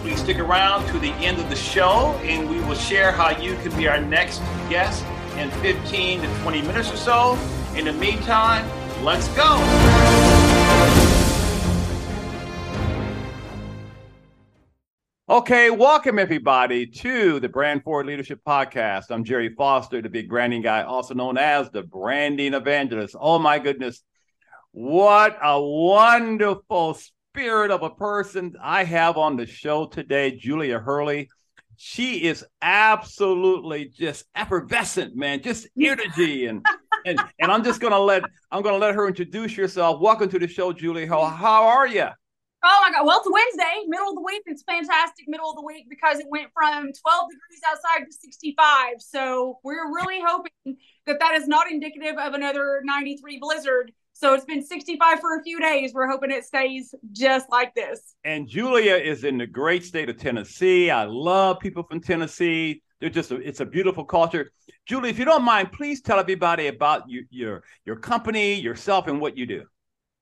Please stick around to the end of the show and we will share how you can be our next guest in 15 to 20 minutes or so. In the meantime, let's go. Okay, welcome everybody to the Brand Forward Leadership Podcast. I'm Gerry Foster, the big branding guy, also known as the branding evangelist. Oh my goodness. What a wonderful spirit of a person I have on the show today, Julia Hurley. She is absolutely just effervescent, man, just energy and and and I'm just gonna let I'm gonna let her introduce yourself. Welcome to the show, Julie. How how are you? Oh my God. Well, it's Wednesday, middle of the week. It's fantastic middle of the week because it went from 12 degrees outside to 65. So we're really hoping that that is not indicative of another 93 blizzard so it's been 65 for a few days. We're hoping it stays just like this. And Julia is in the great state of Tennessee. I love people from Tennessee. They're just a, it's a beautiful culture. Julie, if you don't mind, please tell everybody about you, your your company, yourself, and what you do.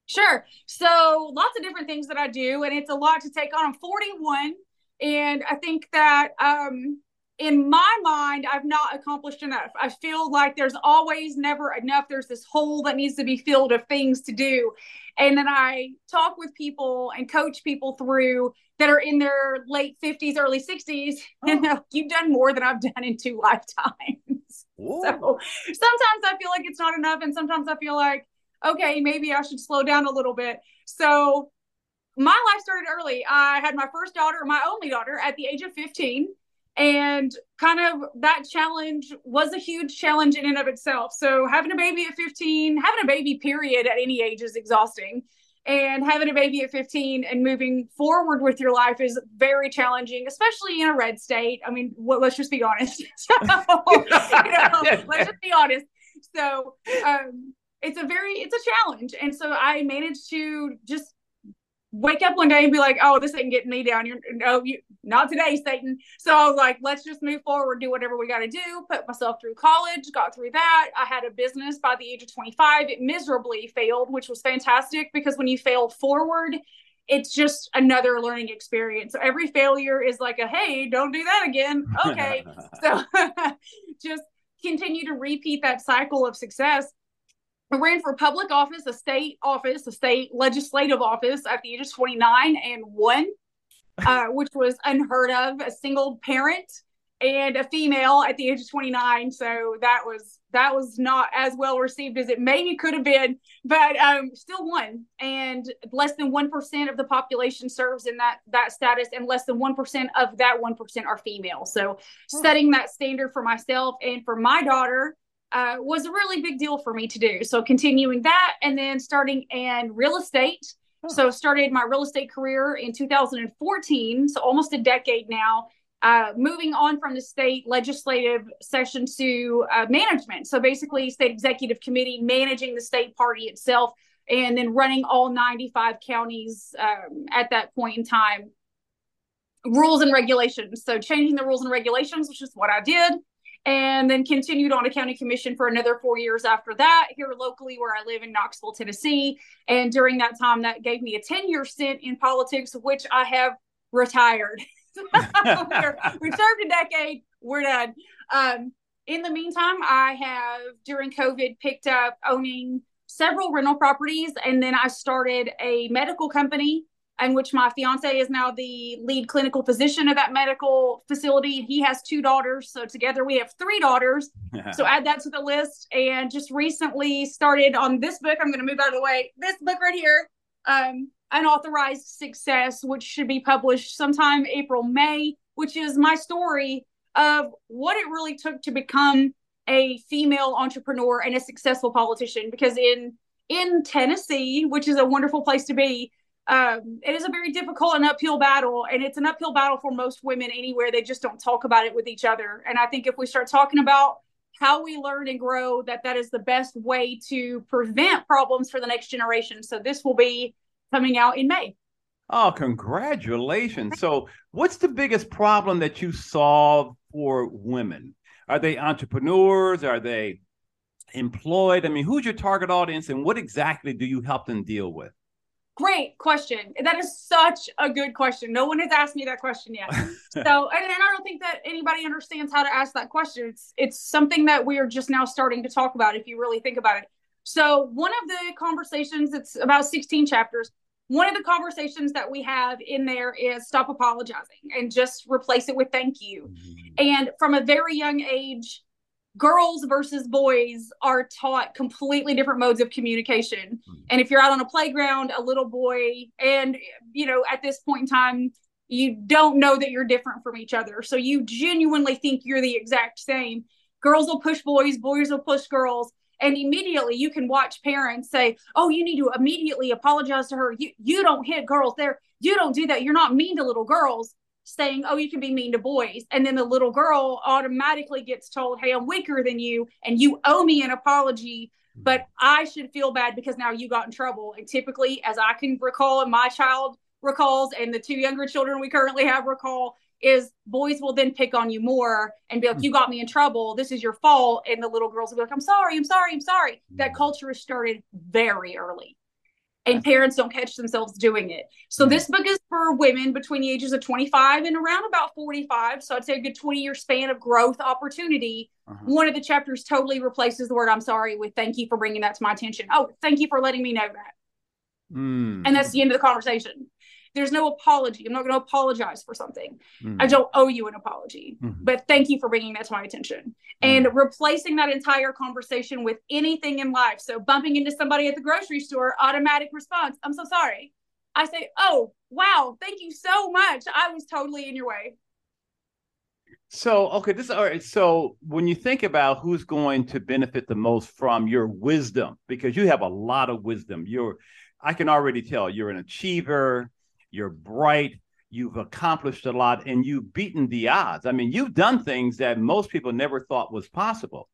Sure. So lots of different things that I do, and it's a lot to take on. I'm 41, and I think that um, in my mind, I've not accomplished enough. I feel like there's always never enough. There's this hole that needs to be filled of things to do. And then I talk with people and coach people through that are in their late 50s, early 60s. Oh. And uh, you've done more than I've done in two lifetimes. Whoa. So sometimes I feel like it's not enough. And sometimes I feel like, okay, maybe I should slow down a little bit. So my life started early. I had my first daughter, my only daughter, at the age of 15 and kind of that challenge was a huge challenge in and of itself. So having a baby at 15 having a baby period at any age is exhausting. And having a baby at 15 and moving forward with your life is very challenging especially in a red state. I mean well, let's just be honest. So, you know, let's just be honest. So um, it's a very it's a challenge. And so i managed to just wake up one day and be like, "Oh, this ain't getting me down. You're no, you not today, Satan." So I was like, "Let's just move forward, do whatever we got to do." Put myself through college, got through that. I had a business by the age of 25. It miserably failed, which was fantastic because when you fail forward, it's just another learning experience. So every failure is like a, "Hey, don't do that again." Okay, so just continue to repeat that cycle of success I ran for public office, a state office, a state legislative office at the age of 29 and won, uh, which was unheard of. A single parent and a female at the age of 29. So that was that was not as well received as it maybe could have been, but um, still won. And less than one percent of the population serves in that that status, and less than one percent of that one percent are female. So setting that standard for myself and for my daughter uh, was a really big deal for me to do. So continuing that and then starting in real estate. Oh. So started my real estate career in 2014, so almost a decade now. Uh, moving on from the state legislative session to uh, management. So basically, state executive committee managing the state party itself, and then running all 95 counties um, at that point in time. Rules and regulations. So changing the rules and regulations, which is what I did and then continued on a county commission for another four years after that here locally where I live in Knoxville, Tennessee. And during that time, that gave me a 10 year stint in politics, which I have retired. we served a decade, we're done. Um, in the meantime, I have during COVID picked up owning several rental properties, and then I started a medical company in which my fiance is now the lead clinical physician of that medical facility. He has two daughters. So together we have three daughters. so add that to the list. And just recently started on this book. I'm going to move out of the way. This book right here, um, Unauthorized Success, which should be published sometime April, May, which is my story of what it really took to become a female entrepreneur and a successful politician. Because in in Tennessee, which is a wonderful place to be, um, it is a very difficult and uphill battle, and it's an uphill battle for most women anywhere. They just don't talk about it with each other. And I think if we start talking about how we learn and grow, that that is the best way to prevent problems for the next generation. So this will be coming out in May. Oh, congratulations! So, what's the biggest problem that you solve for women? Are they entrepreneurs? Are they employed? I mean, who's your target audience, and what exactly do you help them deal with? Great question. That is such a good question. No one has asked me that question yet. so, and, and I don't think that anybody understands how to ask that question. It's it's something that we are just now starting to talk about. If you really think about it. So, one of the conversations, it's about 16 chapters. One of the conversations that we have in there is stop apologizing and just replace it with thank you. Mm-hmm. And from a very young age, girls versus boys are taught completely different modes of communication. Mm-hmm. And if you're out on a playground, a little boy, and you know, at this point in time, you don't know that you're different from each other. So you genuinely think you're the exact same. Girls will push boys, boys will push girls. And immediately you can watch parents say, Oh, you need to immediately apologize to her. You you don't hit girls there. You don't do that. You're not mean to little girls saying, Oh, you can be mean to boys. And then the little girl automatically gets told, Hey, I'm weaker than you, and you owe me an apology, but I should feel bad because now you got in trouble. And typically, as I can recall, and my child recalls, and the two younger children we currently have recall, is boys will then pick on you more and be like, hmm. You got me in trouble. This is your fault. And the little girls will be like, I'm sorry, I'm sorry, I'm sorry. That hmm. culture is started very early and parents don't catch themselves doing it. So mm-hmm. this book is for women between the ages of 25 and around about 45. So I'd say a good 20 year span of growth opportunity. Uh-huh. One of the chapters totally replaces the word I'm sorry with thank you for bringing that to my attention. Oh, thank you for letting me know that. Mm. And that's the end of the conversation. There's no apology. I'm not going to apologize for something. Mm-hmm. I don't owe you an apology, mm-hmm. but thank you for bringing that to my attention. Mm-hmm. And replacing that entire conversation with anything in life. So bumping into somebody at the grocery store, automatic response, I'm so sorry. I say, oh, wow, thank you so much. I was totally in your way. So, okay, this all right. So, when you think about who's going to benefit the most from your wisdom, because you have a lot of wisdom, you're, I can already tell you're an achiever, you're bright, you've accomplished a lot, and you've beaten the odds. I mean, you've done things that most people never thought was possible.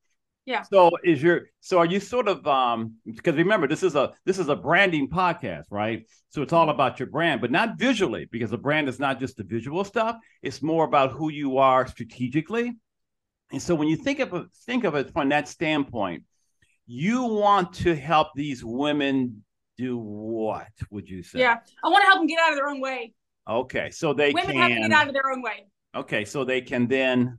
Yeah. So is your so are you sort of um because remember this is a this is a branding podcast, right? So it's all about your brand, but not visually, because a brand is not just the visual stuff, it's more about who you are strategically. And so when you think of think of it from that standpoint, you want to help these women do what would you say? Yeah, I want to help them get out of their own way. Okay, so they women can, have to get out of their own way. Okay, so they can then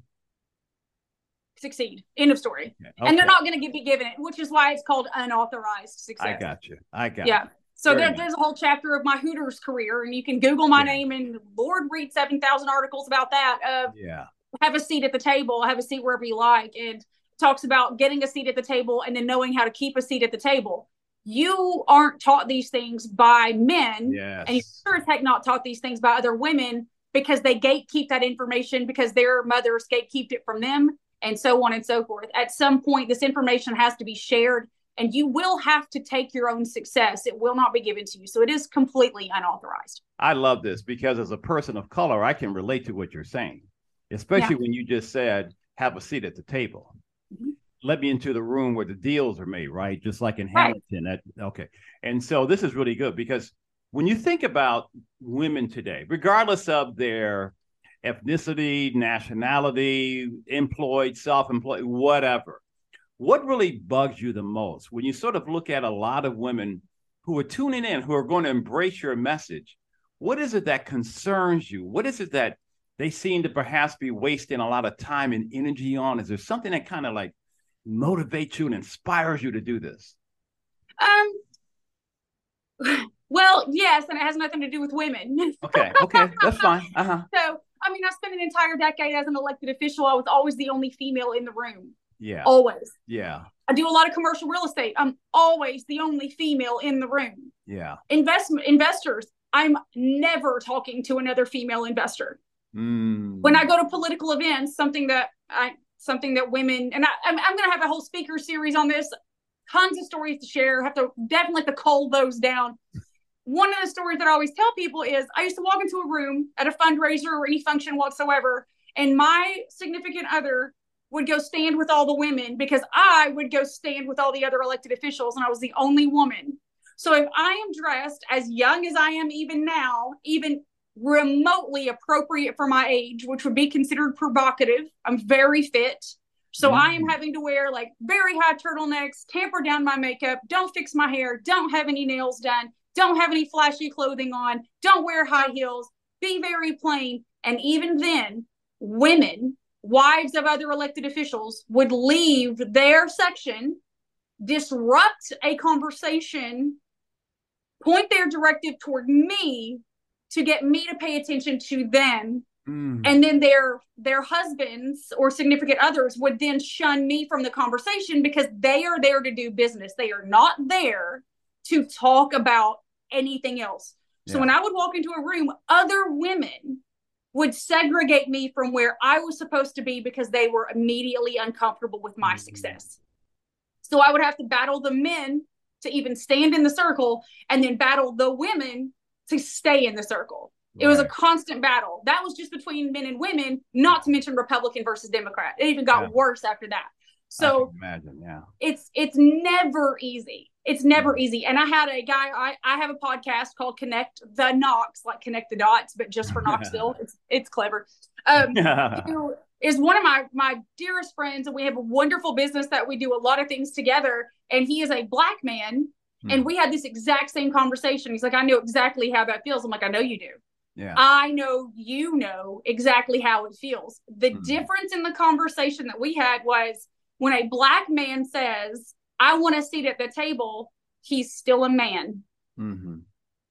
succeed. End of story. Okay. And they're not going to be given it, which is why it's called unauthorized success. I got you. I got yeah. You. So there, there's a whole chapter of my Hooters career, and you can Google my yeah. name and Lord read seven thousand articles about that. Of yeah, have a seat at the table, have a seat wherever you like, and talks about getting a seat at the table and then knowing how to keep a seat at the table you aren't taught these things by men yes. and you're sure as heck not taught these things by other women because they gatekeep that information because their mothers gatekeeped it from them and so on and so forth. At some point this information has to be shared and you will have to take your own success. It will not be given to you. So it is completely unauthorized. I love this because as a person of color i can relate to what you're saying especially yeah. when you just said have a seat at the table let me into the room where the deals are made, right? Just like in right. Hamilton. That okay. And so this is really good because when you think about women today, regardless of their ethnicity, nationality, employed, self-employed, whatever, what really bugs you the most when you sort of look at a lot of women who are tuning in, who are going to embrace your message? What is it that concerns you? What is it that they seem to perhaps be wasting a lot of time and energy on? Is there something that kind of like motivates you and inspires you to do this? Um, well, yes, and it has nothing to do with women. okay, okay, that's fine. Uh-huh. So, I mean, I spent an entire decade as an elected official. I was always the only female in the room. Yeah. Always. Yeah. I do a lot of commercial real estate. I'm always the only female in the room. Yeah. Investment investors, I'm never talking to another female investor. Mm. When I go to political events, something that I something that women and I, I'm, I'm going to have a whole speaker series on this. Tons of stories to share. Have to definitely have to cull those down. one of the stories that I always tell people is I used to walk into a room at a fundraiser or any function whatsoever, and my significant other would go stand with all the women because I would go stand with all the other elected officials, and I was the only woman. So if I am dressed as young as I am even now, even remotely appropriate for my age, which would be considered provocative, I'm very fit. So mm-hmm. I am having to wear like very high turtlenecks, tamper down my makeup, don't fix my hair, don't have any nails done, don't have any flashy clothing on, don't wear high heels, be very plain. And even then, women, wives of other elected officials, would leave their section, disrupt a conversation, point their directive toward me to get me to pay attention to them. Mm. And then their their husbands or significant others would then shun me from the conversation because they are there to do business. They are not there to talk about anything else. So when I would walk into a room, other women would segregate me from where I was supposed to be because they were immediately uncomfortable with my mm-hmm. success. So I would have to battle the men to even stand in the circle and then battle the women to stay in the circle. Right. It was a constant battle. That was just between men and women, not to mention Republican versus Democrat. It even got yeah. worse after that. So imagine, yeah. It's it's never easy. It's never mm-hmm. easy. And I had a guy, I, I have a podcast called Connect the Knox, like connect the dots, but just for Knoxville. it's it's clever. Um who is one of my my dearest friends, and we have a wonderful business that we do a lot of things together. And he is a black man. Hmm. And we had this exact same conversation. He's like, I know exactly how that feels. I'm like, I know you do. Yeah. I know you know exactly how it feels. The hmm. difference in the conversation that we had was when a black man says, I want a seat at the table, he's still a man. Mm-hmm.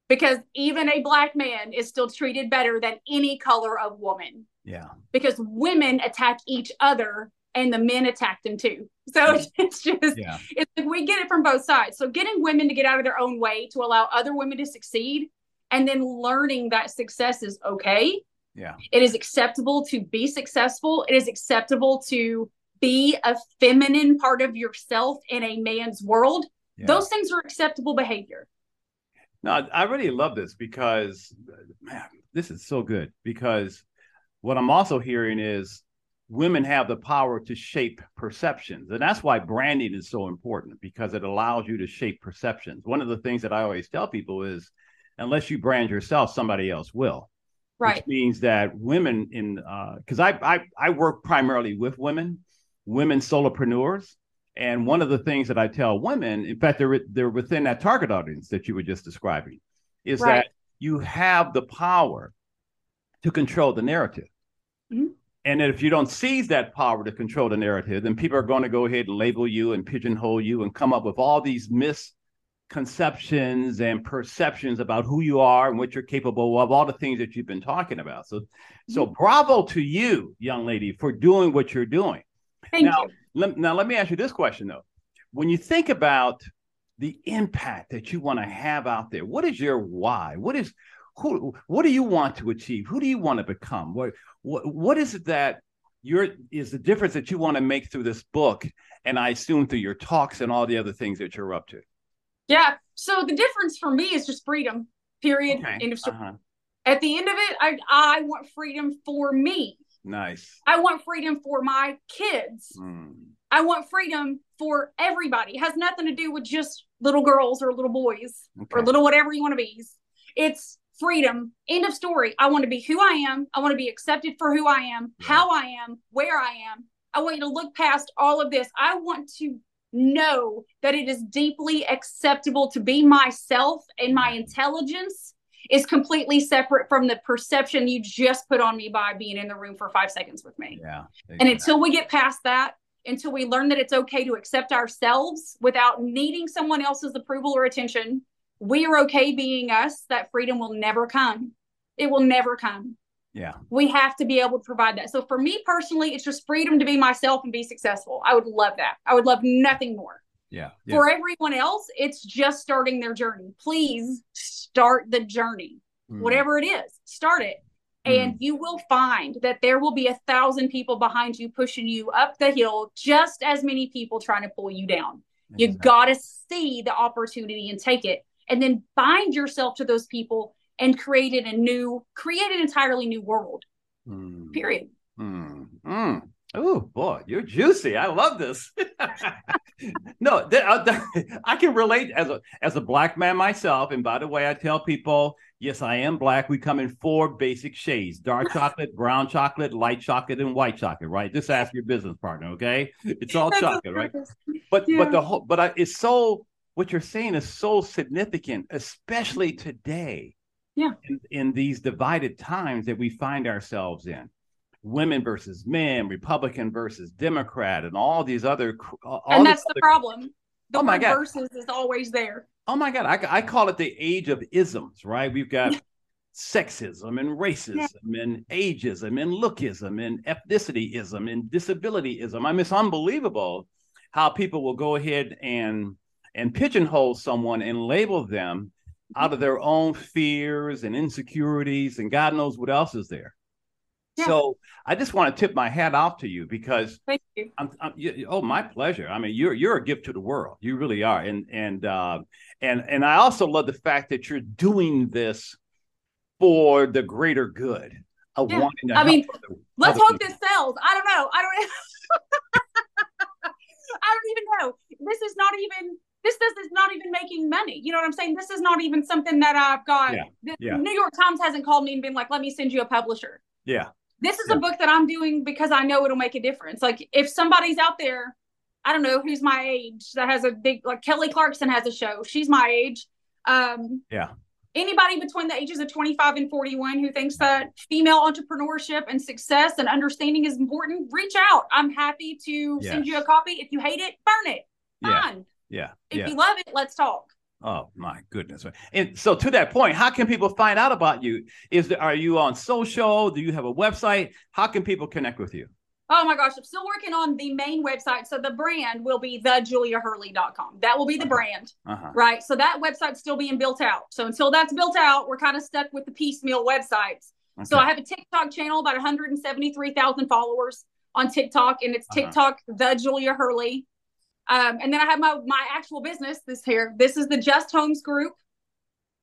Because even a black man is still treated better than any color of woman. Yeah. Because women attack each other and the men attacked them too. So it's just, yeah. it's like we get it from both sides. So getting women to get out of their own way to allow other women to succeed and then learning that success is okay. Yeah. It is acceptable to be successful. It is acceptable to be a feminine part of yourself in a man's world, yeah. those things are acceptable behavior. No, I really love this because, man, this is so good. Because what I'm also hearing is women have the power to shape perceptions. And that's why branding is so important because it allows you to shape perceptions. One of the things that I always tell people is unless you brand yourself, somebody else will. Right. Which means that women in, because uh, I, I, I work primarily with women women solopreneurs. And one of the things that I tell women, in fact, they're, they're within that target audience that you were just describing, is right. that you have the power to control the narrative. And if you don't seize that power to control the narrative, then people are going to go ahead and label you and pigeonhole you and come up with all these misconceptions and perceptions about who you are and what you're capable of, all the things that you've been talking about. So, so mm-hmm. bravo to you, young lady, for doing what you're doing. Thank now, you. Let, now, let me ask you this question though. When you think about the impact that you want to have out there, what is your why? What is who? What do you want to achieve? Who do you want to become? What what, what is it that your is the difference that you want to make through this book, and I assume through your talks and all the other things that you're up to? Yeah. So the difference for me is just freedom. Period. Okay. End of story. Uh-huh. At the end of it, I I want freedom for me. Nice. I want freedom for my kids. Mm. I want freedom for everybody. It has nothing to do with just little girls or little boys okay. or little whatever you want to be. It's freedom. End of story. I want to be who I am. I want to be accepted for who I am, how I am, where I am. I want you to look past all of this. I want to know that it is deeply acceptable to be myself and my mm-hmm. intelligence is completely separate from the perception you just put on me by being in the room for five seconds with me. Yeah. Exactly. And until we get past that, until we learn that it's okay to accept ourselves without needing someone else's approval or attention, we are okay being us, that freedom will never come. It will never come. Yeah. We have to be able to provide that. So for me personally, it's just freedom to be myself and be successful. I would love that. I would love nothing more. Yeah. yeah. For everyone else, it's just starting their journey. Please start the journey, mm. whatever it is, start it. Mm. And you will find that there will be a thousand people behind you pushing you up the hill, just as many people trying to pull you down. Exactly. You got to see the opportunity and take it. And then bind yourself to those people and create a new, create an entirely new world. Mm. Period. Mm. Mm. Oh boy, you're juicy. I love this. no, th- uh, th- I can relate as a as a black man myself. And by the way, I tell people, yes, I am black. We come in four basic shades: dark chocolate, brown chocolate, light chocolate, and white chocolate. Right? Just ask your business partner. Okay, it's all chocolate, right? But yeah. but the whole but I, it's so what you're saying is so significant, especially today. Yeah. In, in these divided times that we find ourselves in women versus men, Republican versus Democrat, and all these other. Uh, all and that's the problem. The oh my God. versus is always there. Oh my God. I, I call it the age of isms, right? We've got sexism and racism yeah. and ageism and lookism and ethnicityism and disabilityism. I mean, it's unbelievable how people will go ahead and and pigeonhole someone and label them out of their own fears and insecurities and God knows what else is there. Yeah. So I just want to tip my hat off to you because thank you. I'm, I'm, you, oh, my pleasure. I mean, you're you're a gift to the world. You really are, and and uh, and and I also love the fact that you're doing this for the greater good of yeah. wanting to. I mean, other, let's other hope people. this sells. I don't know. I don't. I don't even know. This is not even this this is not even making money. You know what I'm saying? This is not even something that I've got. Yeah. The yeah. New York Times hasn't called me and been like, "Let me send you a publisher." Yeah this is yeah. a book that I'm doing because I know it'll make a difference. Like if somebody's out there, I don't know who's my age that has a big like Kelly Clarkson has a show. She's my age. Um, yeah. Anybody between the ages of 25 and 41 who thinks that female entrepreneurship and success and understanding is important, reach out. I'm happy to yes. send you a copy. If you hate it, burn it. Fine. Yeah. Yeah. If yeah. you love it, let's talk. Oh my goodness! And so, to that point, how can people find out about you? Is there, are you on social? Do you have a website? How can people connect with you? Oh my gosh, I'm still working on the main website. So the brand will be thejuliahurley.com. That will be the uh-huh. brand, uh-huh. right? So that website's still being built out. So until that's built out, we're kind of stuck with the piecemeal websites. Okay. So I have a TikTok channel, about 173,000 followers on TikTok, and it's uh-huh. TikTok the Julia Hurley. Um, and then I have my my actual business. This here, this is the Just Homes Group.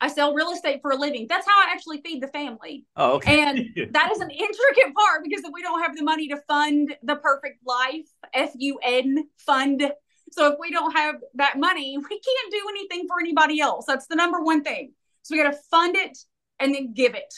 I sell real estate for a living. That's how I actually feed the family. Oh, okay. And that is an intricate part because if we don't have the money to fund the perfect life, F U N, fund. So if we don't have that money, we can't do anything for anybody else. That's the number one thing. So we got to fund it and then give it.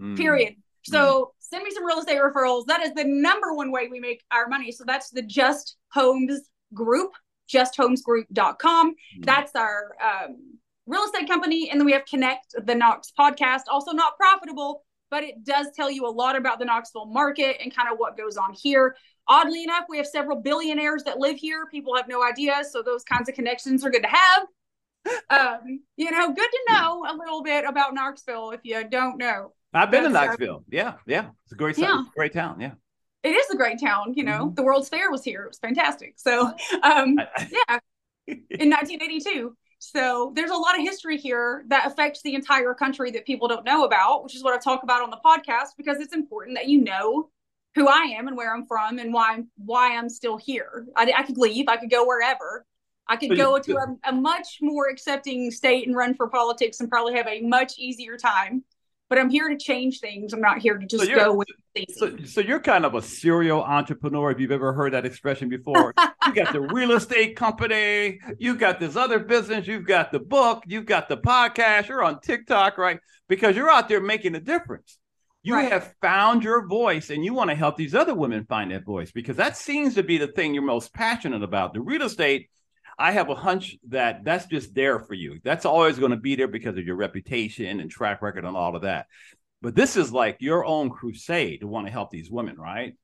Mm. Period. So mm. send me some real estate referrals. That is the number one way we make our money. So that's the Just Homes group, justhomesgroup.com. Mm-hmm. That's our um, real estate company. And then we have Connect, the Knox podcast, also not profitable, but it does tell you a lot about the Knoxville market and kind of what goes on here. Oddly enough, we have several billionaires that live here. People have no idea. So those kinds of connections are good to have. Um, you know, good to know a little bit about Knoxville if you don't know. I've been to Knoxville. Yeah, yeah. It's a great, yeah. It's a great town. Yeah it is a great town. You know, mm-hmm. the World's Fair was here. It was fantastic. So, um, yeah, in 1982. So there's a lot of history here that affects the entire country that people don't know about, which is what I talk about on the podcast because it's important that you know who I am and where I'm from and why I'm why I'm still here. I, I could leave. I could go wherever. I could go to a, a much more accepting state and run for politics and probably have a much easier time but I'm here to change things. I'm not here to just so go with things. So, so you're kind of a serial entrepreneur, if you've ever heard that expression before. you got the real estate company, you got this other business, you've got the book, you've got the podcast, you're on TikTok, right? Because you're out there making a difference. You right. have found your voice and you want to help these other women find that voice because that seems to be the thing you're most passionate about. The real estate I have a hunch that that's just there for you. That's always going to be there because of your reputation and track record and all of that. But this is like your own crusade to want to help these women, right?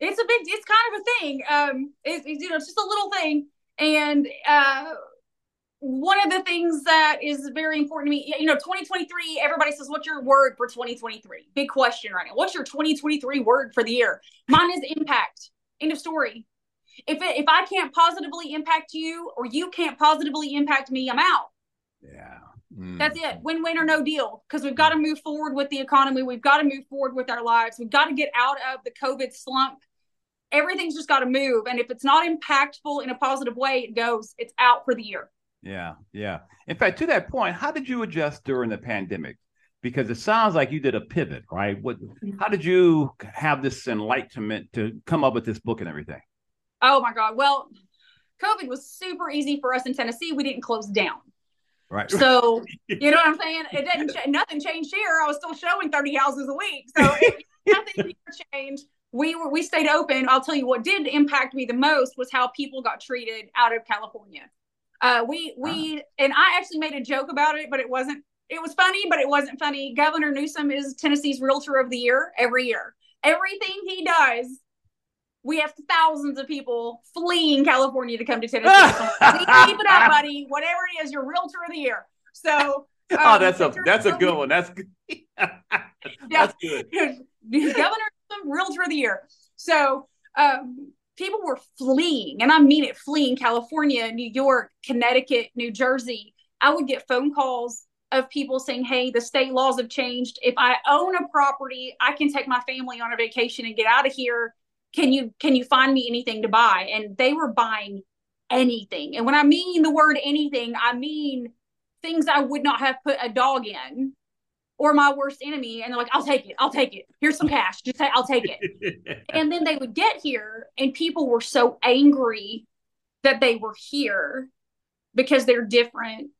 It's a big, it's kind of a thing. Um, it's, you know, it's just a little thing. And uh, one of the things that is very important to me, you know, 2023, everybody says, what's your word for 2023? Big question right now. What's your 2023 word for the year? Mine is impact. End of story if it, if I can't positively impact you or you can't positively impact me, I'm out. Yeah. Mm. That's it. Win win or no deal. Because we've got to move forward with the economy. We've got to move forward with our lives. We've got to get out of the COVID slump. Everything's just got to move. And if it's not impactful in a positive way, it goes, it's out for the year. Yeah, yeah. In fact, to that point, how did you adjust during the pandemic? Because it sounds like you did a pivot, right? What? How did you have this enlightenment to come up with this book and everything? Oh my God. Well, COVID was super easy for us in Tennessee. We didn't close down. Right. So, you know what I'm saying? It didn't, ch- nothing changed here. I was still showing 30 houses a week. So, it, nothing changed. We were, we stayed open. I'll tell you what did impact me the most was how people got treated out of California. Uh, we, we, and I actually made a joke about it, but it wasn't, it was funny, but it wasn't funny. Governor Newsom is Tennessee's realtor of the year every year. Everything he does we have thousands of people fleeing California to come to Tennessee. So keep it up, buddy. Whatever it is, you're realtor of the year. So um, oh, that's a that's a good one. That's good. that's good. Governor, realtor of the year. So um, people were fleeing, and I mean it, fleeing California, New York, Connecticut, New Jersey. I would get phone calls of people saying, "Hey, the state laws have changed. If I own a property, I can take my family on a vacation and get out of here." Can you can you find me anything to buy? And they were buying anything. And when i mean the word anything i mean things i would not have put a dog in or my worst enemy. And they're like i'll take it. I'll take it. Here's some cash. Just say i'll take it. And then they would get here and people were so angry that they were here because they're different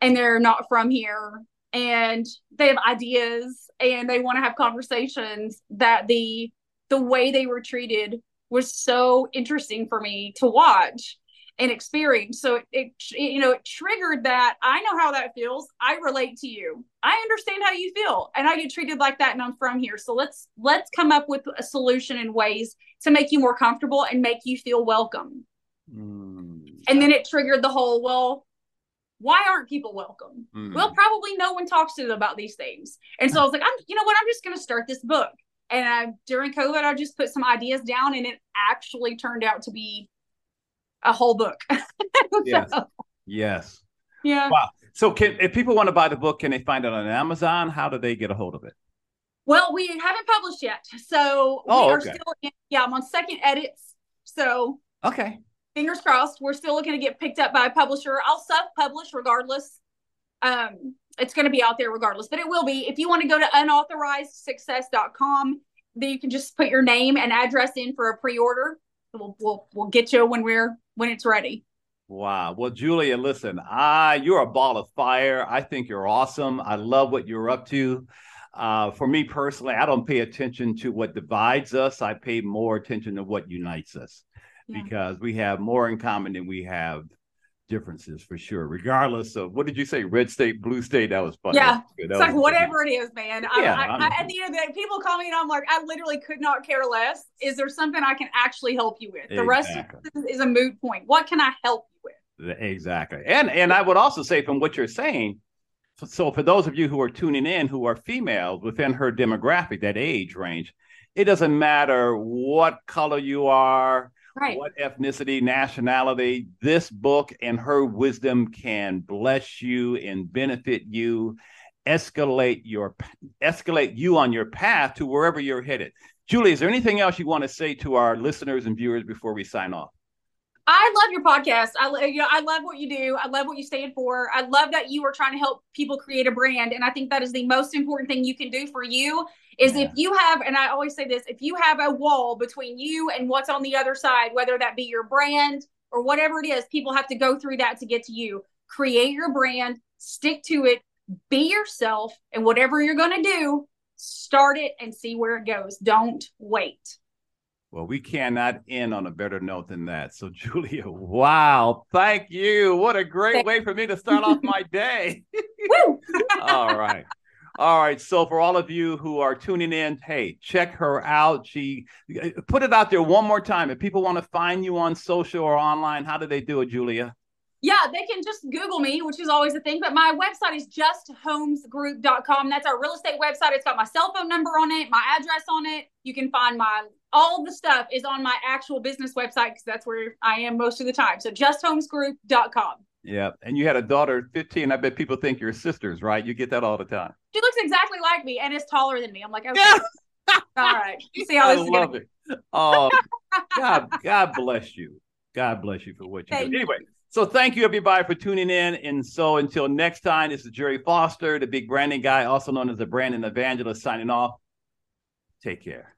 and they're not from here. And they have ideas and they want to have conversations that the the way they were treated was so interesting for me to watch and experience. So it, it, you know, it triggered that I know how that feels. I relate to you. I understand how you feel and I get treated like that and I'm from here. So let's let's come up with a solution and ways to make you more comfortable and make you feel welcome. Mm. And then it triggered the whole, well, why aren't people welcome? Mm. Well, probably no one talks to them about these things. And so I was like, I'm, you know what? I'm just going to start this book and I, during COVID, I just put some ideas down, and it actually turned out to be a whole book. so, yes. Yes. Yeah. Wow. So, can if people want to buy the book, can they find it on Amazon? How do they get a hold of it? Well, we haven't published yet, so oh, we are okay. still. In, yeah, I'm on second edits. So okay. Fingers crossed. We're still looking to get picked up by a publisher. I'll self-publish regardless. Um, it's going to be out there regardless, but it will be. If you want to go to unauthorizedsuccess.com, then you can just put your name and address in for a pre-order. We'll, we'll, we'll get you when we're, when it's ready. Wow. Well, Julia, listen, I, you're a ball of fire. I think you're awesome. I love what you're up to. Uh, for me personally, I don't pay attention to what divides us. I pay more attention to what unites us yeah. because we have more in common than we have differences for sure, regardless of what did you say, red state, blue state? That was funny. Yeah, that it's like whatever it is, man. Yeah, I, I, at the end of the day, people call me and I'm like, I literally could not care less. Is there something I can actually help you with? The exactly. rest is a moot point. What can I help you with? Exactly, and and I would also say from what you're saying. So for those of you who are tuning in who are females within her demographic, that age range, it doesn't matter what color you are, right. what ethnicity, nationality, this book and her wisdom can bless you and benefit you, escalate your escalate you on your path to wherever you're headed. Julie, is there anything else you want to say to our listeners and viewers before we sign off? I love your podcast. I you know I love what you do. I love what you stand for. I love that you are trying to help people create a brand, and I think that is the most important thing you can do for you is yeah. if you have, and I always say this, if you have a wall between you and what's on the other side, whether that be your brand or whatever it is, people have to go through that to get to you. Create your brand, stick to it, be yourself, and whatever you're going to do, start it and see where it goes. Don't wait. Well, we cannot end on a better note than that. So, Julia, wow, thank you. What a great way for me to start off my day. All right. All right. So for all of you who are tuning in, hey, check her out. She uh, put it out there one more time. If people want to find you on social or online, how do they do it, Julia? Yeah, they can just Google me, which is always a thing. But my website is justhomesgroup.com. That's our real estate website. It's got my cell phone number on it, my address on it. You can find my all the stuff is on my actual business website because that's where I am most of the time. So justhomesgroup.com. Yeah. And you had a daughter 15. I bet people think you're sisters, right? You get that all the time. She looks exactly like me and is taller than me. I'm like, okay. all right. You see how I this love is it. Oh, God, God bless you. God bless you for what you do. Anyway, So thank you everybody for tuning in. And so until next time, this is Gerry Foster, the big branding guy, also known as the branding evangelist, signing off. Take care.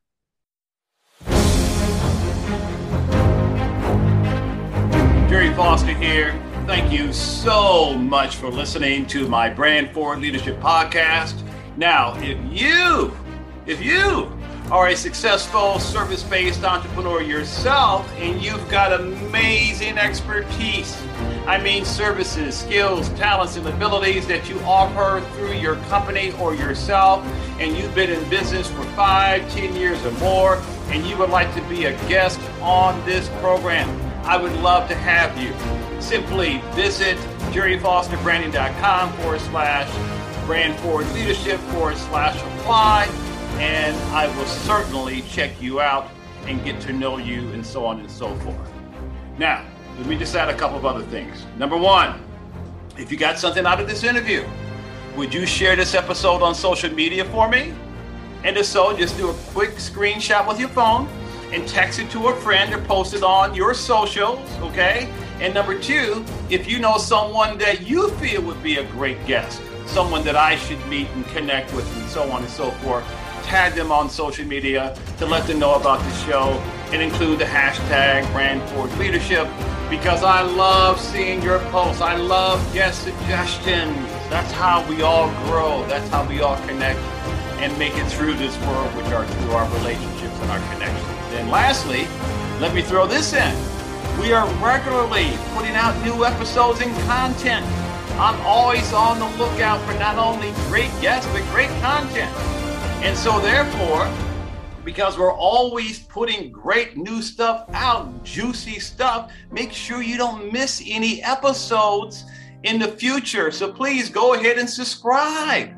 Gerry Foster here. Thank you so much for listening to my Brand Forward Leadership podcast. Now, if you, if you are a successful service based entrepreneur yourself and you've got amazing expertise. I mean, services, skills, talents, and abilities that you offer through your company or yourself, and you've been in business for five, ten years or more, and you would like to be a guest on this program. I would love to have you. Simply visit gerryfosterbranding.com forward slash brand forward leadership forward slash apply and I will certainly check you out and get to know you and so on and so forth. Now, let me just add a couple of other things. Number one, if you got something out of this interview, would you share this episode on social media for me? And if so, just do a quick screenshot with your phone and text it to a friend or post it on your socials, okay? And number two, if you know someone that you feel would be a great guest, someone that I should meet and connect with, and so on and so forth, tag them on social media to let them know about the show and include the hashtag brand forward leadership because I love seeing your posts. I love guest suggestions. That's how we all grow. That's how we all connect and make it through this world, which are through our relationships and our connections. And lastly, let me throw this in. We are regularly putting out new episodes and content. I'm always on the lookout for not only great guests, but great content. And so, therefore, because we're always putting great new stuff out, juicy stuff, make sure you don't miss any episodes in the future. So please go ahead and subscribe.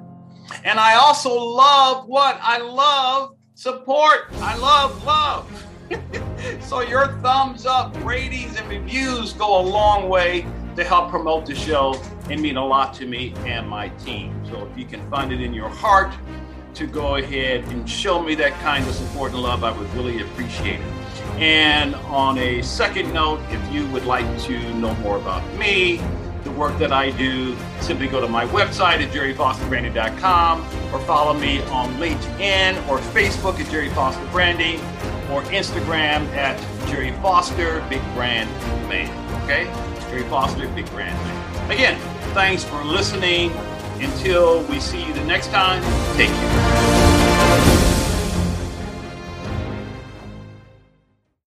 And I also love what? I love support. I love love. so your thumbs up, ratings, and reviews go a long way to help promote the show and mean a lot to me and my team. So if you can find it in your heart, to go ahead and show me that kind of support and love, I would really appreciate it. And on a second note, if you would like to know more about me, the work that I do, simply go to my website at gerryfosterbranding.com or follow me on LinkedIn or Facebook at Gerry Foster Branding or Instagram at Gerry Foster Big Brand Man. Okay? Gerry Foster Big Brand Man. Again, thanks for listening. Until we see you the next time, take care.